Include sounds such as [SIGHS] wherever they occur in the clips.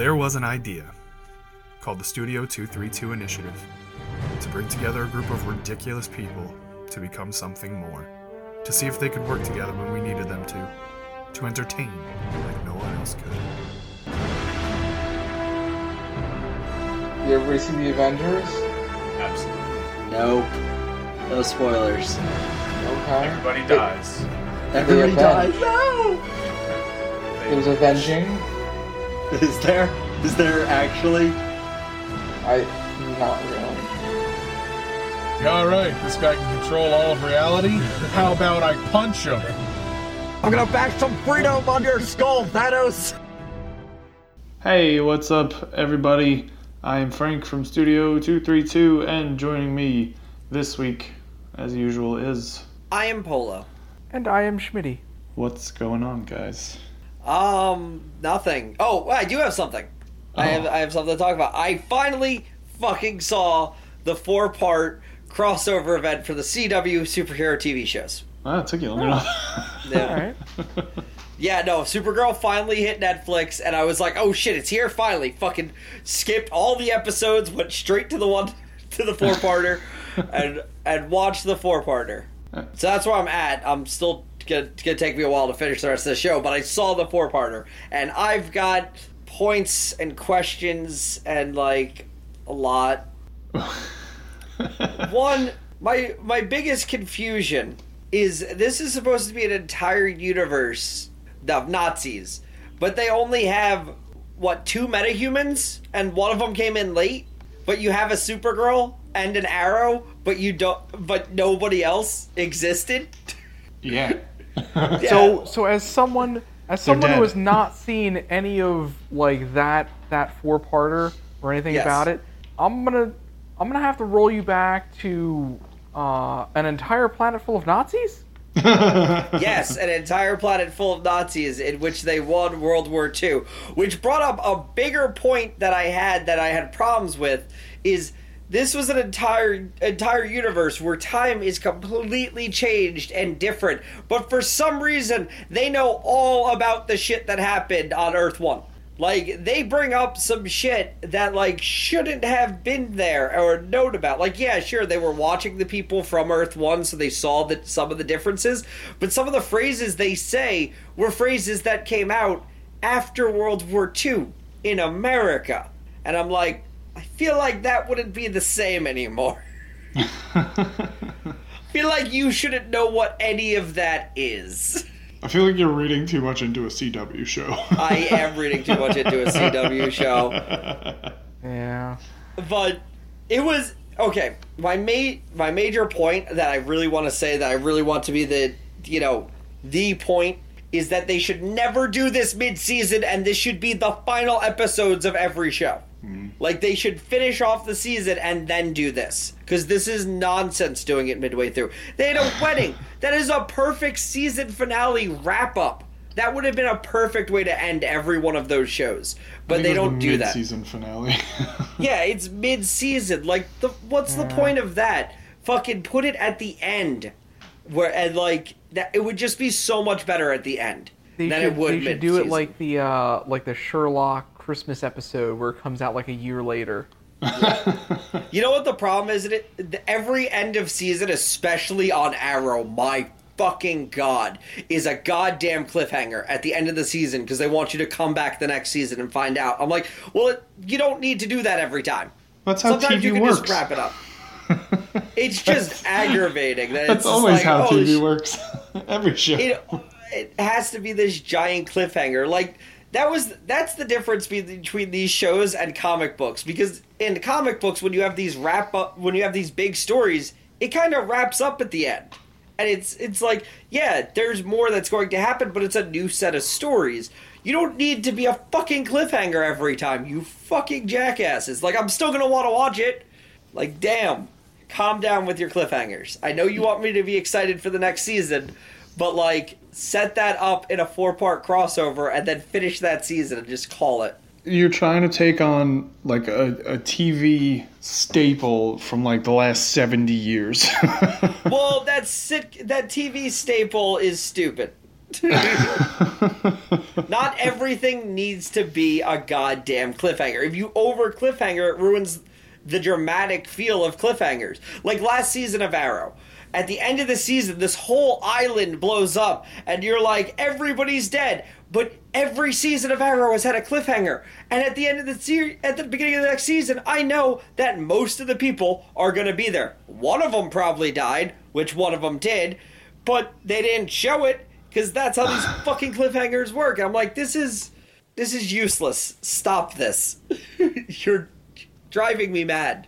There was an idea called the Studio 232 Initiative to bring together a group of ridiculous people to become something more, to see if they could work together when we needed them to, to entertain like no one else could. You ever see the Avengers? Absolutely. Nope. No spoilers. Okay. Everybody dies. Everybody dies. avenged. No! It was avenging. [LAUGHS] Is there? Is there actually? I not really. All right, this guy can control all of reality. How about I punch him? I'm gonna bash some freedom on your skull, Thanos! Hey, what's up, everybody? I'm Frank from Studio 232, and joining me this week, as usual, is. I am Polo. And I am Schmitty. What's going on, guys? Um, nothing. Oh, I do have something. I have I have something to talk about. I finally fucking saw the four part crossover event for the CW superhero TV shows. Ah, it took you long enough. [LAUGHS] Yeah. Alright. Yeah, no, Supergirl finally hit Netflix, and I was like, oh shit, it's here finally. Fucking skipped all the episodes, went straight to the one, [LAUGHS] to the four parter, [LAUGHS] and and watched the four parter. So that's where I'm at. I'm still gonna, gonna take me a while to finish the rest of the show, but I saw the four parter, and I've got points and questions and like a lot. [LAUGHS] One, my my biggest confusion is this is supposed to be an entire universe of Nazis, but they only have what two metahumans, and one of them came in late. But you have a Supergirl and an Arrow, but you don't. But nobody else existed. yeah. [LAUGHS] So so as someone as someone who has not seen any of like that that four parter or anything Yes. about it, I'm gonna I'm gonna have to roll you back to uh, an entire planet full of Nazis. [LAUGHS] yes, an entire planet full of Nazis in which they won World War II. Which brought up a bigger point that I had that I had problems with is this was an entire entire universe where time is completely changed and different, but for some reason they know all about the shit that happened on Earth 1. Like they bring up some shit that like shouldn't have been there or known about. Like yeah, sure they were watching the people from Earth 1 so they saw that some of the differences, but some of the phrases they say were phrases that came out after World War II in America. And I'm like I feel like that wouldn't be the same anymore. [LAUGHS] I feel like you shouldn't know what any of that is. I feel like you're reading too much into a CW show. [LAUGHS] I am reading too much into a CW show. [LAUGHS] Yeah. but it was okay. My ma- my major point that I really want to say that I really want to be the you know the point is that they should never do this mid season and this should be the final episodes of every show. Like they should finish off the season and then do this because this is nonsense doing it midway through. They had a [SIGHS] wedding. That is a perfect season finale wrap up. That would have been a perfect way to end every one of those shows, but they don't do that. Season finale. [LAUGHS] Yeah, it's mid season. Like the what's the point of that? Fucking put it at the end. Where and like that it would just be so much better at the end They than should, it would they should do it like the uh, like the Sherlock Christmas episode where it comes out like a year later. [LAUGHS] You know what the problem is? It the- every end of season, especially on Arrow, my fucking god, is a goddamn cliffhanger at the end of the season because they want you to come back the next season and find out. I'm like, well, it, you don't need to do that every time. That's how Sometimes TV you can works. just wrap it up. [LAUGHS] It's just aggravating. That it's That's just always like, how oh, TV works. [LAUGHS] Every show. it it has to be this giant cliffhanger like that was that's the difference between these shows and comic books because in comic books when you have these wrap up when you have these big stories it kind of wraps up at the end. And it's it's like yeah there's more that's going to happen but it's a new set of stories. You don't need to be a fucking cliffhanger every time you fucking jackasses. Like i'm still gonna want to watch it. Like damn calm down with your cliffhangers. I know you want me to be excited for the next season but like set that up in a four part crossover and then finish that season and just call it. You're trying to take on like a, a TV staple from like the last 70 years. [LAUGHS] well, that sit that TV staple is stupid. [LAUGHS] Not everything needs to be a goddamn cliffhanger. If you over cliffhanger, it ruins the dramatic feel of cliffhangers. Like last season of Arrow. At the end of the season, this whole island blows up, and you're like, everybody's dead. But every season of Arrow has had a cliffhanger, and at the end of the series, at the beginning of the next season, I know that most of the people are going to be there. One of them probably died, which one of them did, but they didn't show it because that's how these [SIGHS] fucking cliffhangers work. And I'm like, this is this is useless. Stop this. [LAUGHS] You're driving me mad.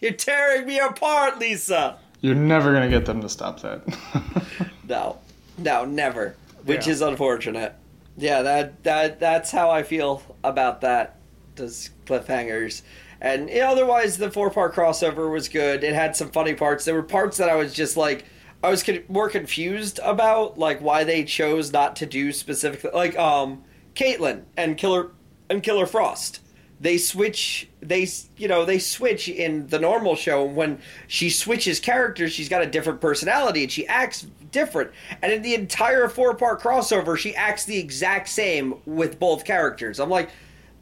You're tearing me apart, Lisa. You're never gonna get them to stop that. [LAUGHS] No, no, never. Which Yeah. is unfortunate. Yeah, that that that's how I feel about that. Those cliffhangers. And you know, otherwise, the four part crossover was good. It had some funny parts. There were parts that I was just like, I was con- more confused about, like why they chose not to do specifically, like um, Caitlin and Killer and Killer Frost. They switch. They you know they switch in the normal show when she switches characters. She's got a different personality and she acts different. And in the entire four part crossover, she acts the exact same with both characters. I'm like,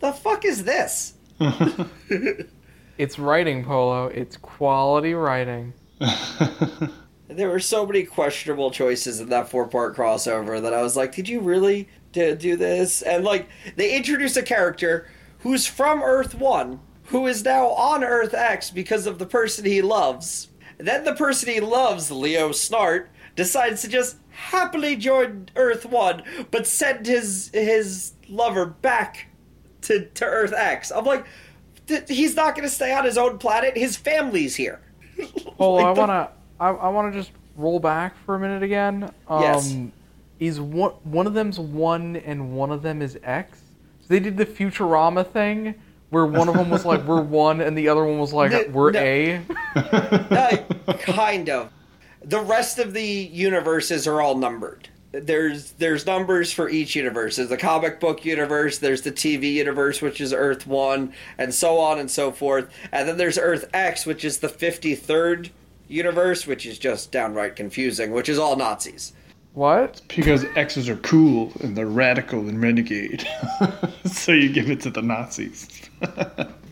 the fuck is this? [LAUGHS] It's writing, Polo. It's quality writing. [LAUGHS] There were so many questionable choices in that four part crossover that I was like, did you really do, do this? And like, they introduce a character who's from Earth 1, who is now on Earth X because of the person he loves. Then the person he loves, Leo Snart, decides to just happily join Earth 1, but send his his lover back to, to Earth X. I'm like, th- he's not going to stay on his own planet. His family's here. [LAUGHS] Polo, Like I the- wanna, I, I wanna just roll back for a minute again. Um, Yes. Is one one of them's one and one of them is X? They did the Futurama thing where one of them was like we're [LAUGHS] one and the other one was like No, we're no. A. [LAUGHS] Uh, kind of. The rest of the universes are all numbered. There's there's numbers for each universe. There's the comic book universe, there's the TV universe, which is Earth One, and so on and so forth. And then there's Earth X, which is the fifty third universe, which is just downright confusing, which is all Nazis. What? because X's are cool and they're radical and renegade. [LAUGHS] so you give it to the Nazis. [LAUGHS]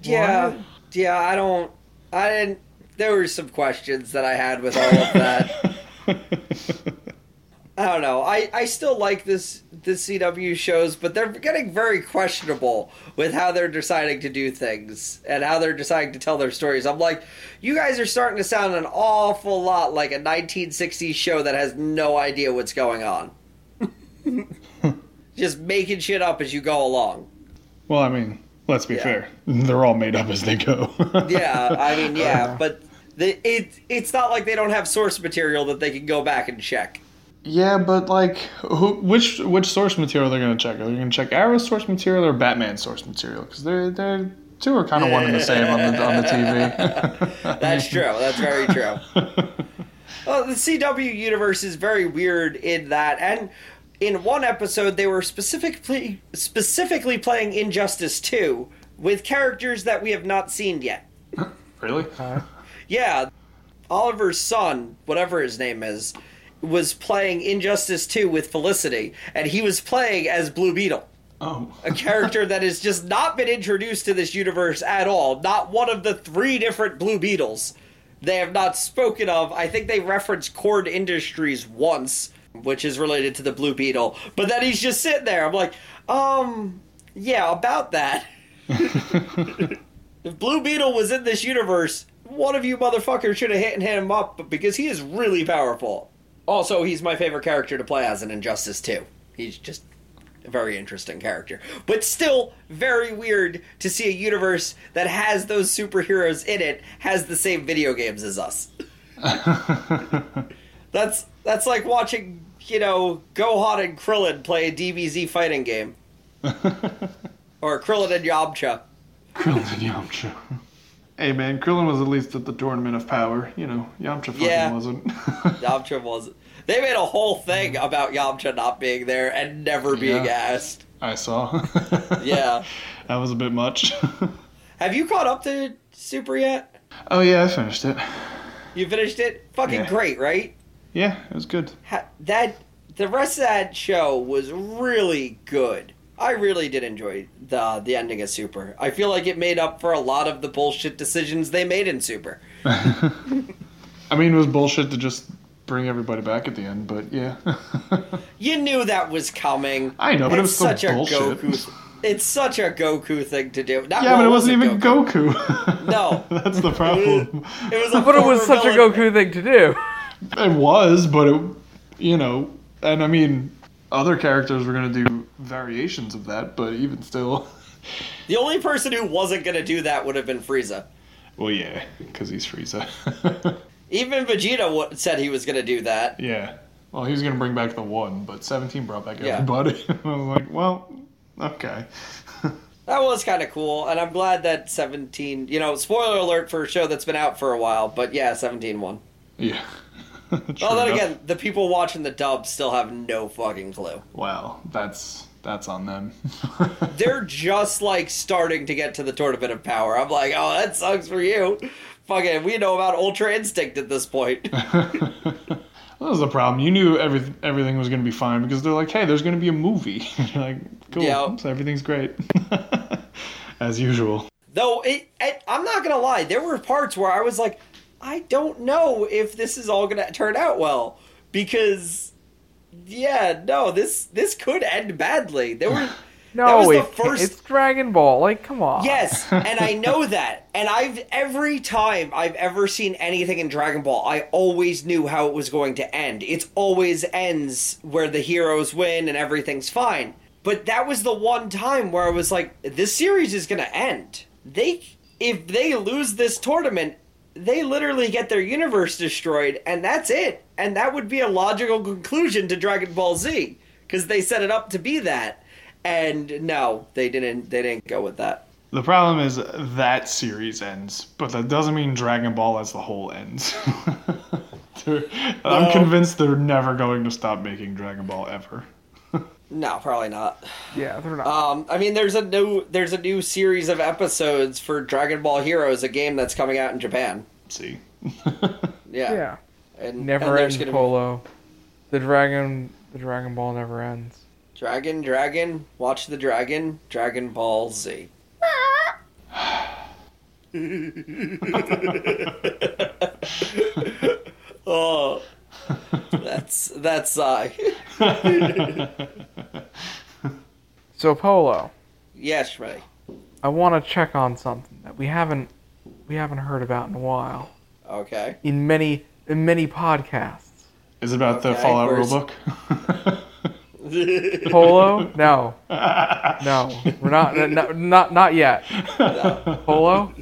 Yeah, What? yeah. I don't. I didn't. There were some questions that I had with all of that. [LAUGHS] I don't know. I, I still like this the CW shows, but they're getting very questionable with how they're deciding to do things and how they're deciding to tell their stories. I'm like, you guys are starting to sound an awful lot like a 1960s show that has no idea what's going on. [LAUGHS] Just making shit up as you go along. well, I mean, let's be Yeah. fair. They're all made up as they go. [LAUGHS] Yeah, I mean, yeah, [LAUGHS] but the, it it's not like they don't have source material that they can go back and check. Yeah, but like, who, which which source material they're gonna check? Are they gonna check Arrow's source material or Batman's source material? Because they're they're two are kind of one and the same on the on the TV. [LAUGHS] That's true. That's very true. [LAUGHS] Well, the CW universe is very weird in that, and in one episode they were specifically specifically playing Injustice Two with characters that we have not seen yet. really? Yeah, Oliver's son, whatever his name is, was playing Injustice 2 with Felicity, and he was playing as Blue Beetle. Oh. a character that has just not been introduced to this universe at all. Not one of the three different Blue Beetles they have not spoken of. I think they referenced Kord Industries once, which is related to the Blue Beetle. But then he's just sitting there. I'm like, um, yeah, about that. [LAUGHS] if Blue Beetle was in this universe, one of you motherfuckers should have hit and hit him up because he is really powerful. Also, he's my favorite character to play as in Injustice 2. He's just a very interesting character. But still very weird to see a universe that has those superheroes in it has the same video games as us. [LAUGHS] that's that's like watching, you know, Gohan and Krillin play a DBZ fighting game. [LAUGHS] or Krillin and Yamcha. Krillin and Yamcha. Hey man, Krillin was at least at the Tournament of Power. You know, Yamcha fucking Yeah. wasn't. [LAUGHS] Yamcha wasn't. They made a whole thing about Yamcha not being there and never being Yeah. asked. I saw. [LAUGHS] Yeah. that was a bit much. [LAUGHS] Have you caught up to Super yet? oh yeah, I finished it. You finished it? Fucking Yeah. great, right? Yeah, it was good. Ha- that the rest of that show was really good. I really did enjoy the the ending of Super. I feel like it made up for a lot of the bullshit decisions they made in Super. [LAUGHS] I mean, it was bullshit to just bring everybody back at the end, but yeah. [LAUGHS] You knew that was coming. I know, but it It's was still such a bullshit. Goku. It's such a Goku thing to do. Not, yeah, but it wasn't wasn't even Goku. No. [LAUGHS] That's the problem. It was a But it was former such a villain. Goku thing to do. It was, but it, you know, and I mean, other characters were gonna do variations of that, but even still, [LAUGHS] The only person who wasn't going to do that would have been Frieza. well, yeah, because he's Frieza. [LAUGHS] Even Vegeta wa- said he was going to do that. yeah. Well, he was gonna bring back the one, but Seventeen brought back Yeah. everybody. [LAUGHS] I was like, well, okay. That was kind of cool, and I'm glad that 17. You know, spoiler alert for a show that's been out for a while, but yeah, 17 won. Yeah. [LAUGHS] Well, then enough. again, the people watching the dub still have no fucking clue. Wow, that's that's on them. [LAUGHS] They're just like starting to get to the tournament of power. I'm like, oh, that sucks for you. Fucking, we know about Ultra Instinct at this point. [LAUGHS] that was the problem. You knew every, everything was going to be fine because they're like, hey, there's going to be a movie. You're like, cool, Yeah. so everything's great. As usual. Though it, it, I'm not gonna lie, there were parts where I was like, I don't know if this is all gonna turn out well because, yeah, no, this this could end badly. There were [SIGHS] No, that was the it, first it's Dragon Ball. Like, come on. Yes, and I know [LAUGHS] that. And I've every time I've ever seen anything in Dragon Ball, I always knew how it was going to end. It always ends where the heroes win and everything's fine. But that was the one time where I was like, this series is going to end. They if they lose this tournament, they literally get their universe destroyed and that's it. And that would be a logical conclusion to Dragon Ball Z because they set it up to be that. And no, they didn't they didn't go with that. The problem is that series ends, but that doesn't mean Dragon Ball as the whole ends. [LAUGHS] I'm convinced they're never going to stop making Dragon Ball ever. No, probably not. Yeah, they're not. Um, I mean, there's a new there's a new series of episodes for Dragon Ball Heroes, a game that's coming out in Japan. See. [LAUGHS] Yeah, yeah. and Never and ends gonna be Polo. The Dragon the Dragon Ball never ends. Dragon, Dragon, watch the Dragon, Dragon Ball Z. [LAUGHS] [LAUGHS] oh, that's that's uh, [LAUGHS] So Polo, yes, Ray. I want to check on something that we haven't we haven't heard about in a while Okay. in many in many podcasts. Is it about the Fallout where's- rulebook? [LAUGHS] Polo? No. [LAUGHS] No. We're not not not, not yet. Polo?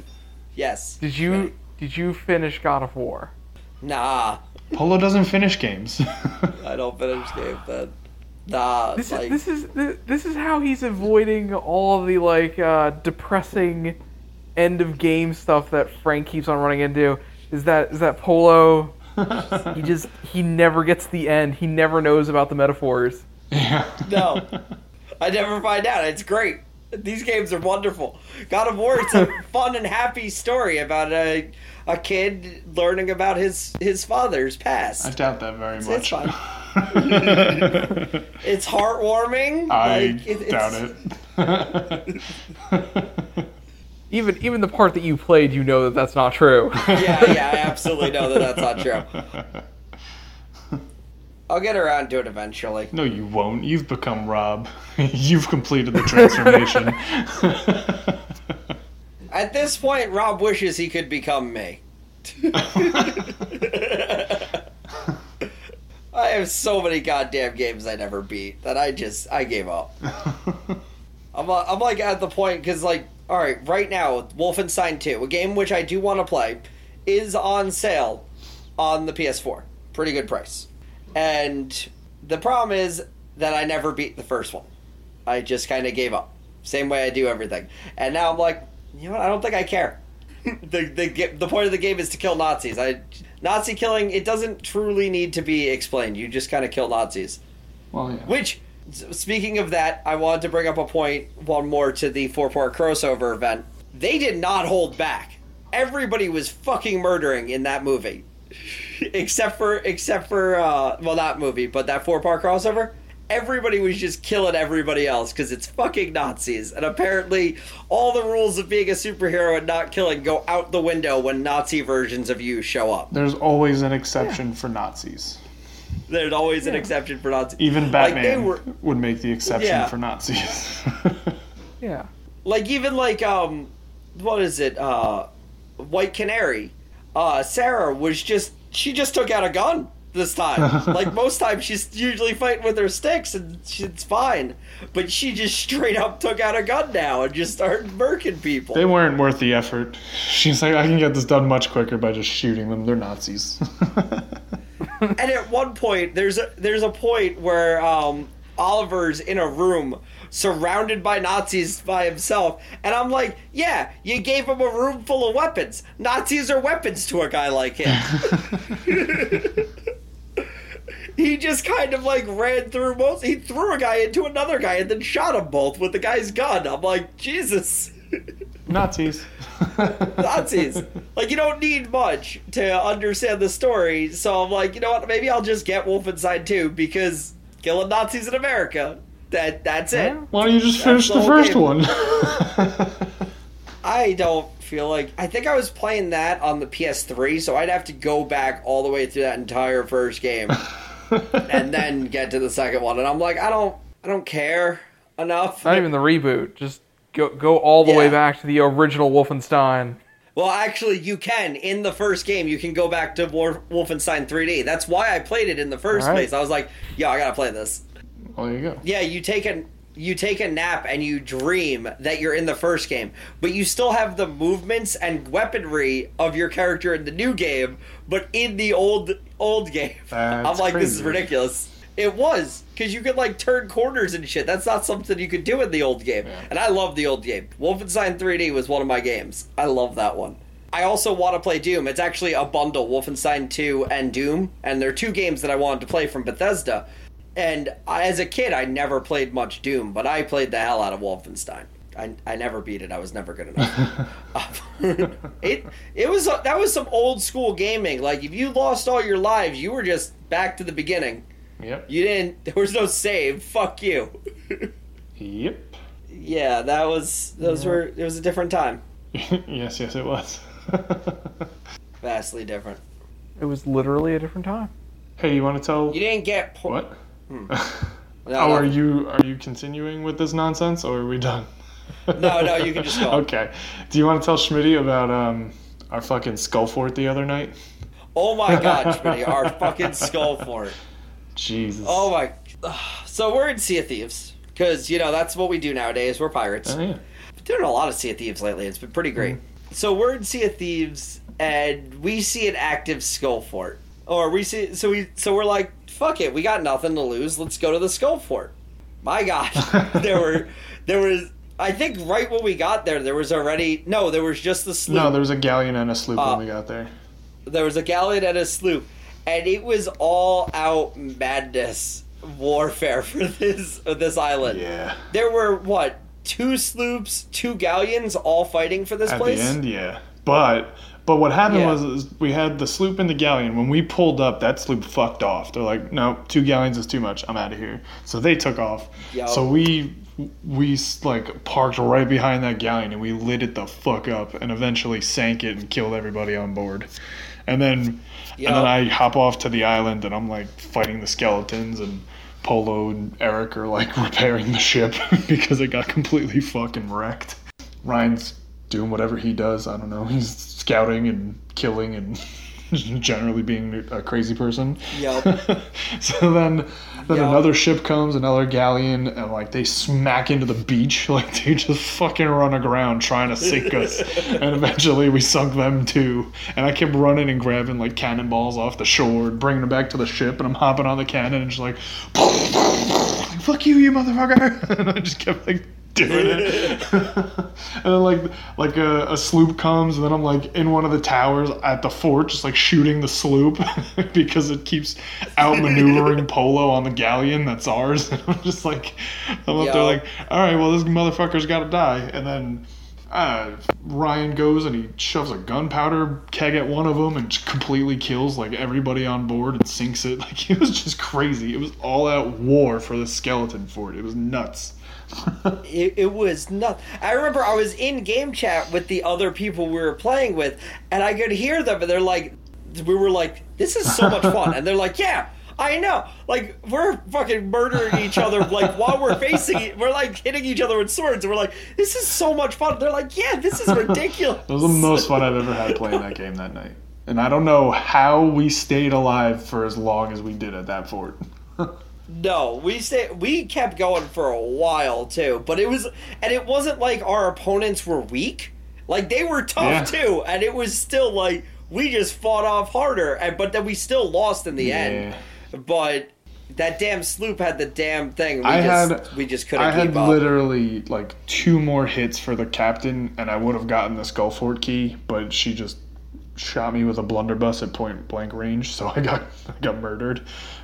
Yes. Did you Ray. did you finish God of War? Nah, Polo doesn't finish games. [LAUGHS] I don't finish games, then. Nah, This like is this is thi- this is how he's avoiding all the like uh, depressing end of game stuff that Frank keeps on running into. Is that is that Polo? [LAUGHS] he just he never gets the end. He never knows about the metaphors. yeah. No, I never find out. It's great. These games are wonderful. God of War, it's a [LAUGHS] fun and happy story about a a kid learning about his his father's past. I doubt that very It's much. fine. [LAUGHS] It's heartwarming. I like, it- doubt it's- it. [LAUGHS] Even even the part that you played, you know that that's not true. Yeah, yeah, I absolutely know that that's not true. I'll get around to it eventually. no, you won't. You've become Rob. [LAUGHS] You've completed the transformation. [LAUGHS] At this point, Rob wishes he could become me. [LAUGHS] I have so many goddamn games I never beat that I just I gave up. I'm uh, I'm like at the point because like all right right now Wolfenstein 2, a game which I do want to play, is on sale on the PS4, pretty good price, and the problem is that I never beat the first one. I just kind of gave up, same way I do everything, and now I'm like, you know what? I don't think I care. [LAUGHS] the the the point of the game is to kill Nazis. I Nazi killing it doesn't truly need to be explained. You just kind of kill Nazis. well, yeah. Which, speaking of that, I wanted to bring up a point, one more to the four part crossover event. They did not hold back. Everybody was fucking murdering in that movie. Except for except for uh, well, not movie, but that four part crossover. Everybody was just killing everybody else because it's fucking Nazis, and apparently all the rules of being a superhero and not killing go out the window when Nazi versions of you show up. There's always an exception for Nazis. There's always an exception for Nazis. Even Like, Batman they were- would make the exception Yeah. for Nazis. Yeah. like even like um what is it uh white canary uh sara was just she just took out a gun this time [LAUGHS] like most times she's usually fighting with her sticks and it's fine but she just straight up took out a gun now and just started murking people they weren't worth the effort. She's like, I can get this done much quicker by just shooting them. They're Nazis. [LAUGHS] and at one point there's a there's a point where um oliver's in a room surrounded by nazis by himself and i'm like yeah you gave him a room full of weapons nazis are weapons to a guy like him [LAUGHS] he just kind of like ran through most he threw a guy into another guy and then shot them both with the guy's gun i'm like jesus Nazis. [LAUGHS] Nazis. like you don't need much to understand the story. So I'm like, you know what? Maybe I'll just get Wolfenstein 2 because killing Nazis in America. That that's it. Why don't you just finish the the first game. one? [LAUGHS] I don't feel like I think I was playing that on the PS3, so I'd have to go back all the way through that entire first game [LAUGHS] and then get to the second one. And I'm like, I don't I don't care enough. Not even the reboot. Just go go all the way back to the original Wolfenstein. Well, actually, you can. In the first game, you can go back to War- Wolfenstein 3D. That's why I played it in the first right. place. I was like, yo, I gotta play this. well, there you go. Yeah, you take a you take a nap and you dream that you're in the first game, but you still have the movements and weaponry of your character in the new game, but in the old old game. That's I'm like, this is ridiculous. It was because you could like turn corners and shit. That's not something you could do in the old game, and I love the old game. Wolfenstein 3D was one of my games. I love that one. I also want to play Doom. It's actually a bundle, Wolfenstein 2 and Doom, and they're two games that I wanted to play from Bethesda. And I, as a kid, I never played much Doom, but I played the hell out of Wolfenstein. I, I never beat it. I was never good enough. [LAUGHS] [LAUGHS] it it was that was some old school gaming. Like if you lost all your lives, you were just back to the beginning. Yep. You didn't. There was no save. Fuck you. Yep. yeah, that was those were. It was a different time. [LAUGHS] yes, yes, it was. [LAUGHS] Vastly different. It was literally a different time. hey, you want to tell You didn't get po- what? [LAUGHS] No, oh, no. are you are you continuing with this nonsense, or are we done? No, no, you can just go. okay. Do you want to tell Schmitty about um our fucking skull fort the other night? Oh my god, Schmitty, our fucking skull fort. Jesus. Oh my. So we're in Sea of Thieves because you know that's what we do nowadays. We're pirates. Oh, yeah. Been doing a lot of Sea of Thieves lately. It's been pretty great. So we're in Sea of Thieves, and we see an active skull fort, or we see. So we so we're like, fuck it, we got nothing to lose. Let's go to the skull fort. My God, [LAUGHS] there were there was. I think right when we got there, there was already no. There was just the sloop. No, there was a galleon and a sloop Uh, when we got there. there was a galleon and a sloop, and it was all out madness warfare for [LAUGHS] this this island. Yeah. There were what two sloops, two galleons, all fighting for this At place. the end, yeah. But but what happened Yeah. was we had the sloop and the galleon. When we pulled up, that sloop fucked off. They're like, no, two galleons is too much. I'm out of here. So they took off. Yup. So we we like parked right behind that galleon and we lit it the fuck up and eventually sank it and killed everybody on board. And then and then I hop off to the island and I'm like fighting the skeletons and Polo and Eric are like [LAUGHS] repairing the ship [LAUGHS] because it got completely fucking wrecked. Ryan's doing whatever he does. I don't know. He's scouting and killing and [LAUGHS] generally being a crazy person. Yup. [LAUGHS] so then, then Yup. another ship comes, another galleon, and like they smack into the beach. [LAUGHS] Like they just fucking run aground trying to sink us. and eventually we sunk them too. And I kept running and grabbing like cannonballs off the shore, and bringing them back to the ship, and I'm hopping on the cannon and just like, fuck you, you motherfucker. and I just kept like doing it. [LAUGHS] and then like like a, a sloop comes and then I'm like in one of the towers at the fort just like shooting the sloop [LAUGHS] because it keeps outmaneuvering [LAUGHS] Polo on the galleon that's ours. And I'm just like I'm up there like, all right, well this motherfucker's gotta die. And then uh, Ryan goes and he shoves a gunpowder keg at one of them and completely kills like everybody on board and sinks it. Like it was just crazy. It was all out war for the skeleton fort. It was nuts. [LAUGHS] It, it was nuts. I remember I was in game chat with the other people we were playing with, and I could hear them, and they're like, we were like, this is so much fun. And they're like, yeah, I know. Like, we're fucking murdering each other, like, while we're facing it. We're, like, hitting each other with swords, and we're like, this is so much fun. They're like, yeah, this is ridiculous. It was the most fun I've ever had playing that game that night. And I don't know how we stayed alive for as long as we did at that fort. [LAUGHS] No, we stay, we kept going for a while too, but it was and it wasn't like our opponents were weak. Like they were tough Yeah. too, and it was still like we just fought off harder, and but then we still lost in the end. But that damn sloop had the damn thing. We I just had we just couldn't I had up. literally like two more hits for the captain, and I would have gotten the skull fort key, but she just shot me with a blunderbuss at point blank range, so I got I got murdered.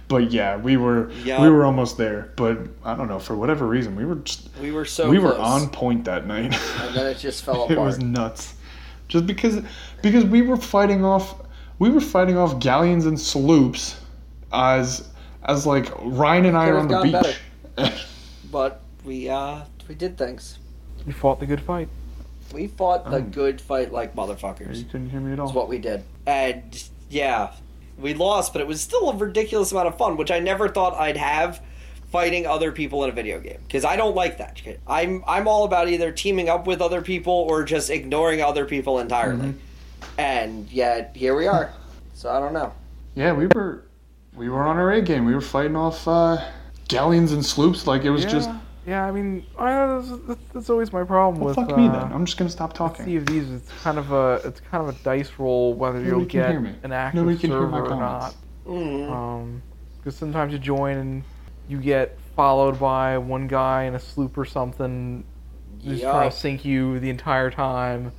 But yeah, we were Yeah. we were almost there, but I don't know for whatever reason we were just we were so we were on point that night. and then it just fell apart. [LAUGHS] it was nuts, just because because we were fighting off we were fighting off galleons and sloops as as like Ryan and I are on the beach. but we uh we did things. We fought the good fight. We fought the good fight like motherfuckers. you couldn't hear me at all. That's what we did. And yeah, we lost, but it was still a ridiculous amount of fun, which I never thought I'd have fighting other people in a video game because I don't like that. I'm I'm all about either teaming up with other people or just ignoring other people entirely. And yet here we are. So I don't know. Yeah, we were we were on our A game. We were fighting off uh, galleons and sloops like it was yeah, just yeah. I mean, I, that's, that's, that's always my problem well, with. fuck uh, me then. I'm just gonna stop talking. Sea of Thieves, it's kind of a it's kind of a dice roll whether Nobody you'll can get hear me. an active Nobody can hear server my or comments. not. Mm. Um, because sometimes you join and you get followed by one guy in a sloop or something, just trying to sink you the entire time.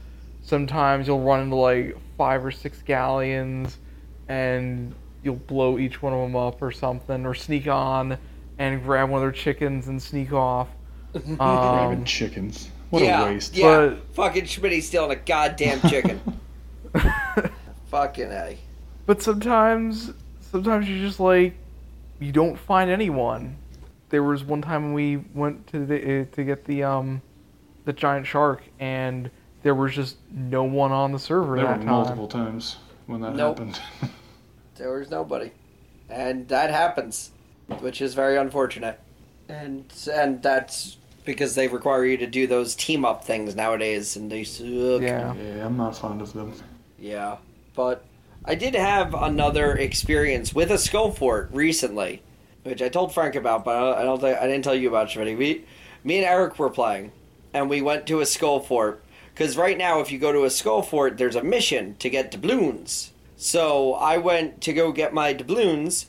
Sometimes you'll run into like five or six galleons, and you'll blow each one of them up or something, or sneak on and grab one of their chickens and sneak off. [LAUGHS] Grabbing Um, chickens. What yeah, a waste. Yeah, But- fucking Schmitty stealing a goddamn chicken. [LAUGHS] fucking a. But sometimes, sometimes you're just like, you don't find anyone. There was one time we went to the uh, to get the um, the giant shark, and there was just no one on the server There were time. multiple times when that Nope. happened. [LAUGHS] There was nobody, and that happens, which is very unfortunate. And and that's because they require you to do those team up things nowadays, and they suck. Yeah. yeah, I'm not fond of them. Yeah, but I did have another experience with a skull fort recently, which I told Frank about, but I don't think I didn't tell you about Shreddy. We, me and Eric were playing, and we went to a skull fort because right now, if you go to a skull fort, there's a mission to get doubloons. So I went to go get my doubloons,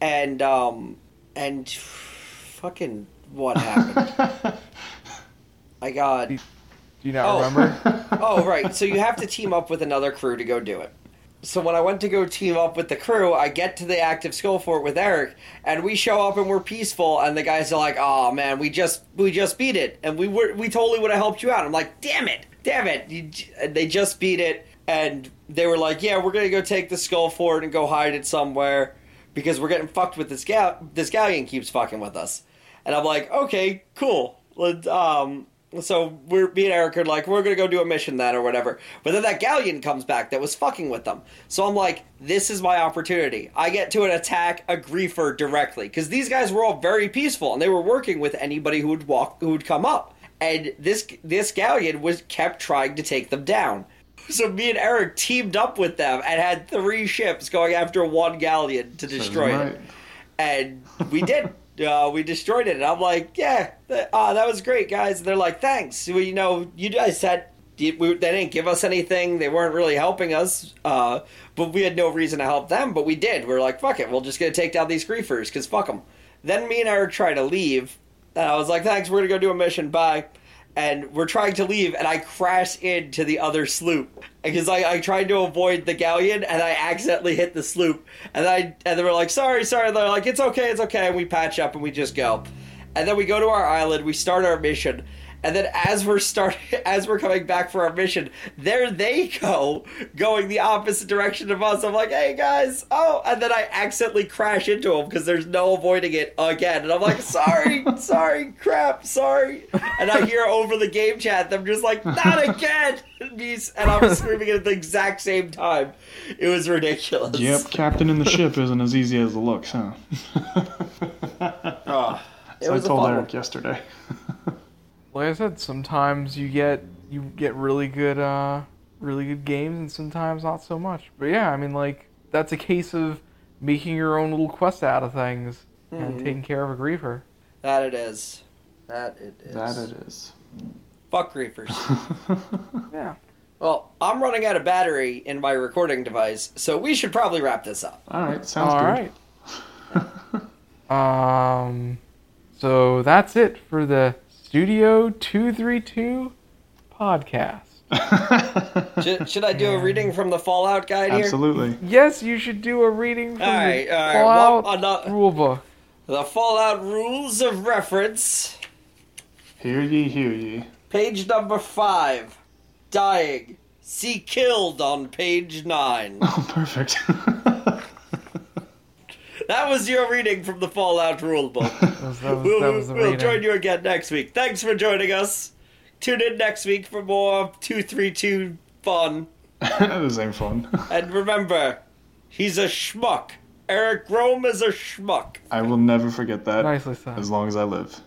and um, and fucking what happened? [LAUGHS] I got Do you not Oh. remember? [LAUGHS] oh right so you have to team up with another crew to go do it so when i went to go team up with the crew i get to the active skull fort with eric and we show up and we're peaceful and the guys are like oh man we just we just beat it and we were we totally would have helped you out i'm like damn it damn it you, and they just beat it and they were like yeah we're gonna go take the skull fort and go hide it somewhere because we're getting fucked with this gal this galleon keeps fucking with us and i'm like okay cool Let's, um so we're me and Eric are like, we're gonna go do a mission then or whatever. But then that galleon comes back that was fucking with them. So I'm like, this is my opportunity. I get to an attack a griefer directly because these guys were all very peaceful and they were working with anybody who would walk who would come up. And this this galleon was kept trying to take them down. [LAUGHS] So me and Eric teamed up with them and had three ships going after one galleon to destroy right. it and we did. [LAUGHS] Uh, we destroyed it, and I'm like, yeah, th- uh, that was great, guys. And they're like, thanks. Well, you know, you guys you- we, they didn't give us anything. They weren't really helping us, uh, but we had no reason to help them. But we did. We are like, fuck it, we're just gonna take down these griefers because fuck them. Then me and Eric try to leave, and I was like, thanks, we're gonna go do a mission. Bye. And we're trying to leave, and I crash into the other sloop because I, I tried to avoid the galleon, and I accidentally hit the sloop. And I and they were like, "Sorry, sorry." They're like, "It's okay, it's okay." And we patch up, and we just go. And then we go to our island, we start our mission, And then as we're starting, [LAUGHS] as we're coming back for our mission, there they go, going the opposite direction of us. I'm like, hey guys, oh, and then I accidentally crash into them because there's no avoiding it again. And I'm like, sorry, [LAUGHS] sorry, crap, sorry. And I hear over the game chat them just like, not [LAUGHS] again. And I'm screaming it at the exact same time. It was ridiculous. Yep, captain in the ship isn't as easy as it looks, huh? Oh, it So I was a told fun Eric one. yesterday. Like I said, sometimes you get you get really good uh really good games and sometimes not so much. But yeah, I mean like that's a case of making your own little quest out of things and taking care of a griefer. That it is. That it is. That it is. Fuck griefers. [LAUGHS] Yeah. Well, I'm running out of battery in my recording device, so we should probably wrap this up. All right, sounds All good. right. [LAUGHS] um so that's it for the Studio 232 podcast. [LAUGHS] Should, should I do a reading from the Fallout guide here? Absolutely. Yes, you should do a reading from All right, the all right. Fallout uh, Well, ano- rulebook. the Fallout Rules of Reference, Hear ye, hear ye. page number five. Dying. See killed on page nine. [LAUGHS] Oh, perfect. [LAUGHS] that was your reading from the Fallout rulebook. [LAUGHS] That was, that was, we'll that was the we'll join you again next week. Thanks for joining us. Tune in next week for more 232 fun. [LAUGHS] this ain't fun. [LAUGHS] And remember, he's a schmuck. Eric Rome is a schmuck. I will never forget that Nicely said. as long as I live.